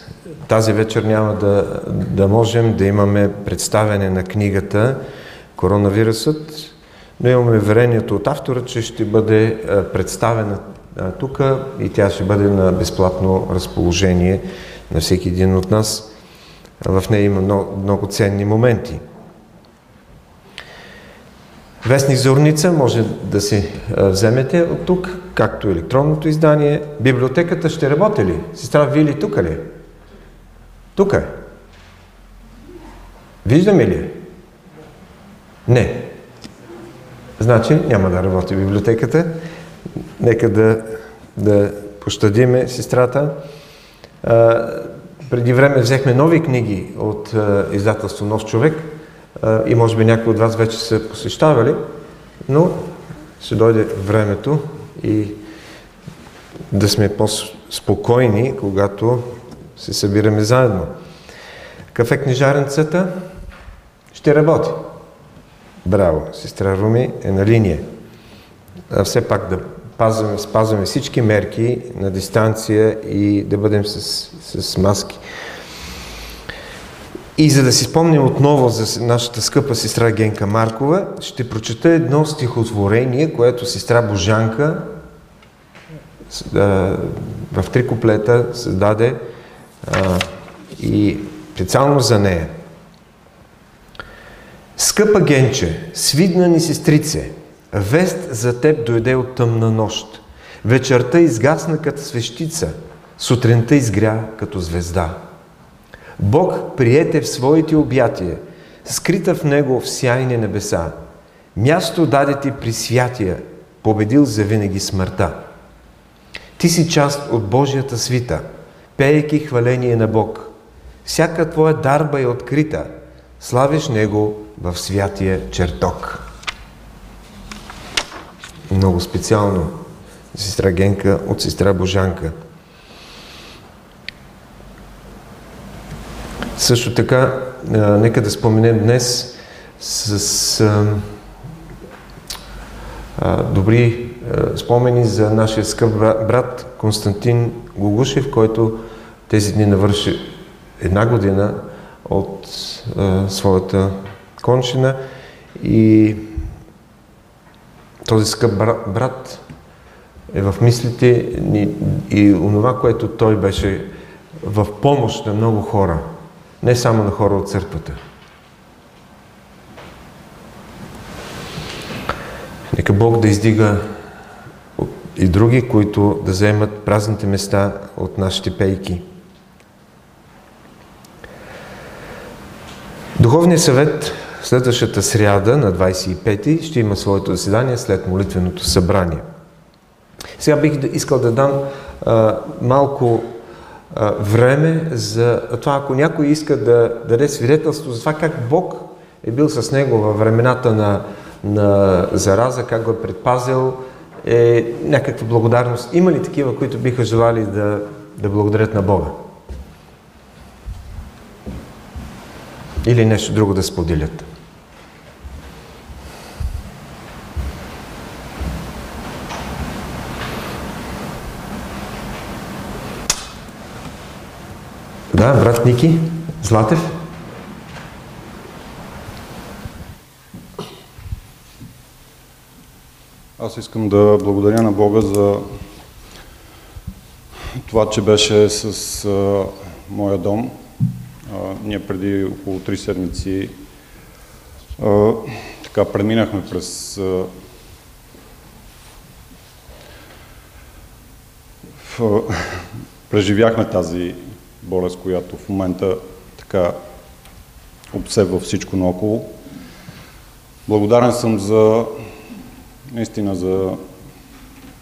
тази вечер няма да, да можем да имаме представяне на книгата Коронавирусът, но имаме верението от автора, че ще бъде представена тук и тя ще бъде на безплатно разположение на всеки един от нас. В нея има много, много ценни моменти. Вестник Зорница може да си вземете от тук, както електронното издание. Библиотеката ще работи ли? Сестра Вили тук ли? Тук е. Виждаме ли? Не. Значи няма да работи библиотеката. Нека да, да пощадиме сестрата. А, преди време взехме нови книги от а, издателство Нов човек и може би някои от вас вече са посещавали, но ще дойде времето и да сме по-спокойни, когато се събираме заедно. Кафе книжаренцата ще работи. Браво, сестра Руми е на линия. А все пак да пазваме, спазваме всички мерки на дистанция и да бъдем с, с маски. И за да си спомним отново за нашата скъпа сестра Генка Маркова, ще прочета едно стихотворение, което сестра Божанка в три куплета създаде и специално за нея. Скъпа Генче, свидна ни сестрице, вест за теб дойде от тъмна нощ. Вечерта изгасна като свещица, сутринта изгря като звезда. Бог приете в своите обятия, скрита в Него в сяйни небеса. Място даде ти при святия, победил за винаги смъртта. Ти си част от Божията свита, пеейки хваление на Бог. Всяка твоя дарба е открита, славиш Него в святия чертог. Много специално сестра Генка от сестра Божанка. Също така, а, нека да споменем днес с а, а, добри а, спомени за нашия скъп брат Константин Гогушев, който тези дни навърши една година от а, своята кончина. И този скъп брат е в мислите ни и онова, което той беше в помощ на много хора, не само на хора от църквата. Нека Бог да издига и други, които да заемат празните места от нашите пейки. Духовният съвет следващата сряда на 25-ти ще има своето заседание след молитвеното събрание. Сега бих искал да дам а, малко време за това, ако някой иска да даде свидетелство за това как Бог е бил с него във времената на, на зараза, как го е предпазил, е някаква благодарност. Има ли такива, които биха желали да, да благодарят на Бога? Или нещо друго да споделят? Да, брат Ники Златев. Аз искам да благодаря на Бога за това, че беше с а, моя дом. А, ние преди около 3 седмици а, така преминахме през а, в, преживяхме тази болест, която в момента така обсебва всичко наоколо. Благодарен съм за наистина за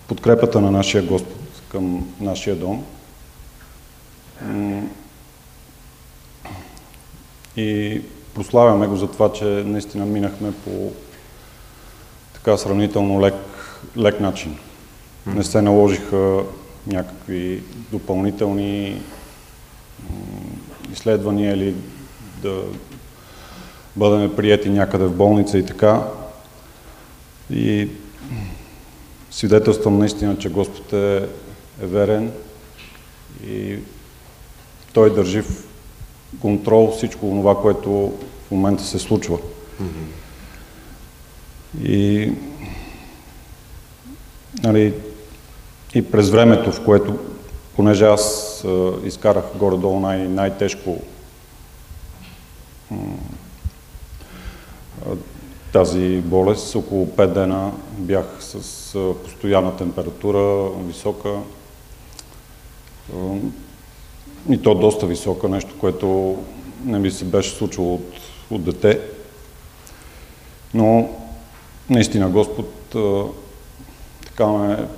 подкрепата на нашия Господ към нашия дом. И прославяме го за това, че наистина минахме по така сравнително лек, лек начин. Не се наложиха някакви допълнителни изследвания или да бъдем прияти някъде в болница и така. И свидетелствам наистина, че Господ е, е верен и Той държи в контрол всичко това, което в момента се случва. И, нали, и през времето, в което понеже аз а, изкарах горе-долу най- най-тежко тази болест. Около 5 дена бях с а, постоянна температура, висока. А, и то доста висока, нещо, което не ми се беше случило от, от дете. Но наистина Господ а, така ме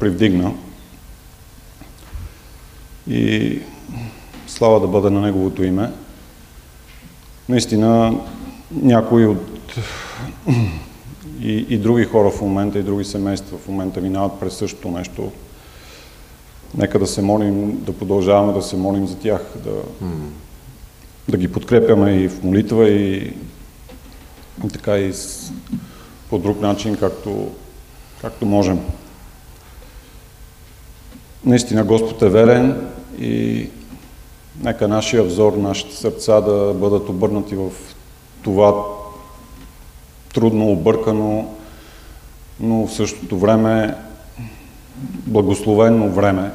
привдигна и слава да бъде на Неговото име. Наистина, някои от и, и други хора в момента, и други семейства в момента минават през същото нещо. Нека да се молим, да продължаваме да се молим за тях, да, mm. да ги подкрепяме и в молитва, и, и така и с, по друг начин, както, както можем. Наистина Господ е верен и Нека нашия взор, нашите сърца да бъдат обърнати в това трудно, объркано, но в същото време благословено време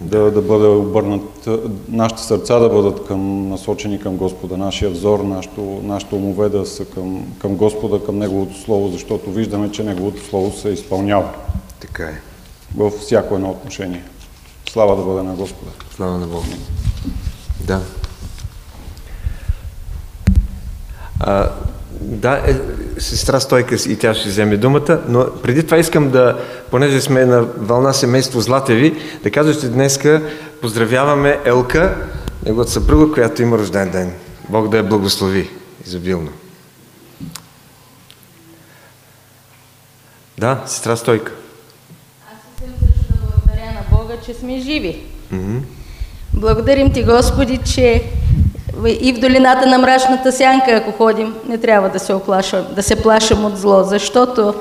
да, да бъде обърнат, нашите сърца да бъдат към, насочени към Господа, нашия взор, нашето, нашите умове да са към, към Господа, към Неговото Слово, защото виждаме, че Неговото Слово се изпълнява. Така е. Във всяко едно отношение. Слава да бъде на Господа. Слава на Бога. Да. А, да, е, сестра Стойка и тя ще вземе думата, но преди това искам да, понеже сме на вълна семейство Златеви, да кажа, че днеска поздравяваме Елка, неговата съпруга, която има рожден ден. Бог да я благослови изобилно. Да, сестра Стойка. Аз искам също да благодаря на Бога, че сме живи. Благодарим ти, Господи, че и в долината на мрачната сянка, ако ходим, не трябва да се, оплашам, да се плашим от зло, защото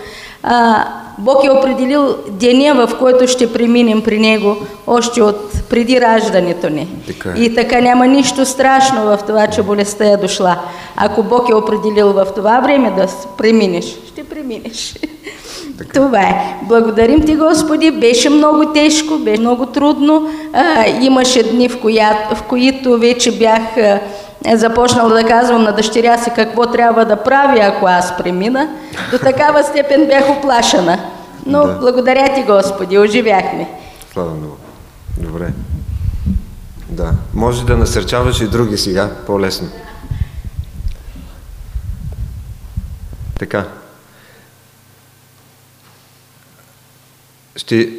а, Бог е определил деня, в който ще преминем при Него, още от преди раждането ни. Така е. И така няма нищо страшно в това, че болестта е дошла. Ако Бог е определил в това време да преминеш, ще преминеш. Това е. Благодарим ти, Господи. Беше много тежко, беше много трудно. А, имаше дни, в, коя, в които вече бях а, започнала да казвам на дъщеря си какво трябва да прави, ако аз премина. До такава степен бях оплашена. Но Да. благодаря ти, Господи, оживяхме. Слава Бога. Добре. Да. Може да насърчаваш и други сега, по-лесно. Така. Ще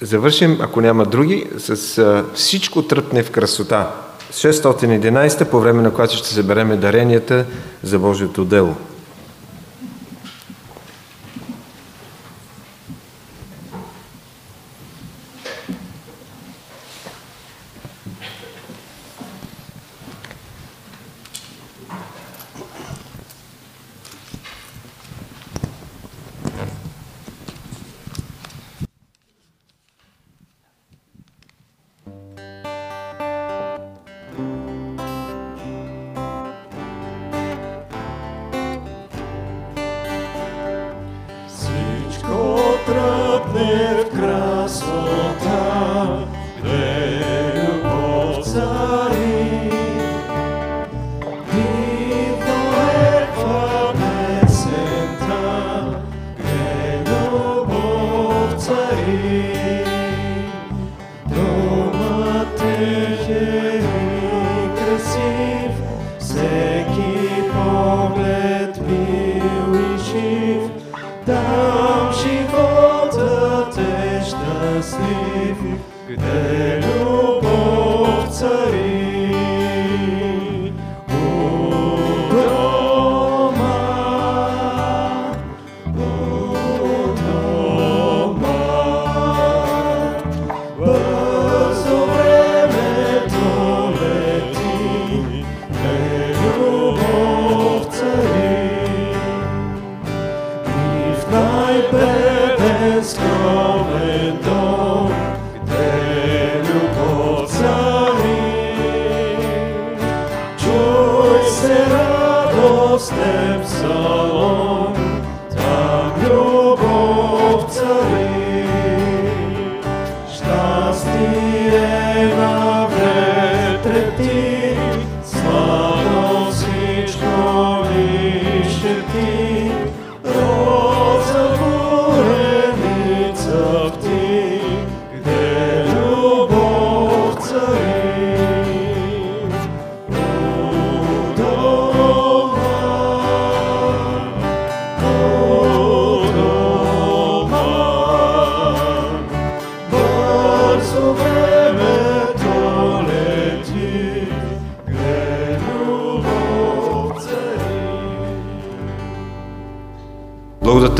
завършим, ако няма други, с а, всичко тръпне в красота. 611 по време на която ще събереме даренията за Божието дело.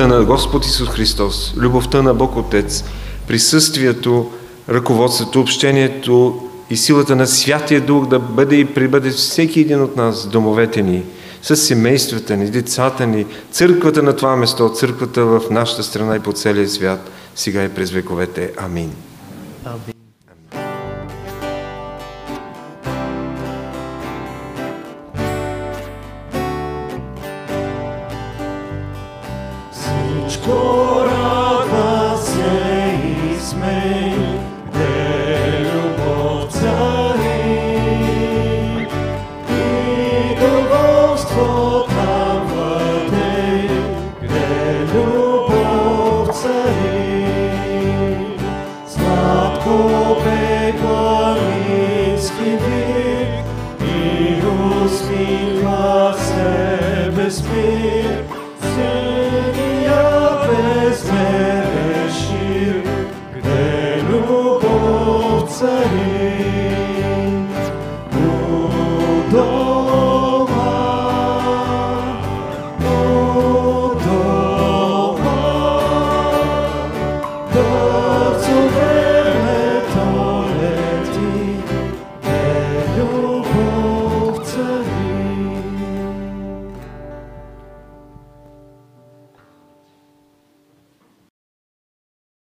На Господ Исус Христос, любовта на Бог Отец, присъствието, ръководството, общението и силата на Святия Дух да бъде и прибъде всеки един от нас домовете ни, с семействата ни, децата ни, църквата на това место, църквата в нашата страна и по целия свят, сега и през вековете. Амин. Амин.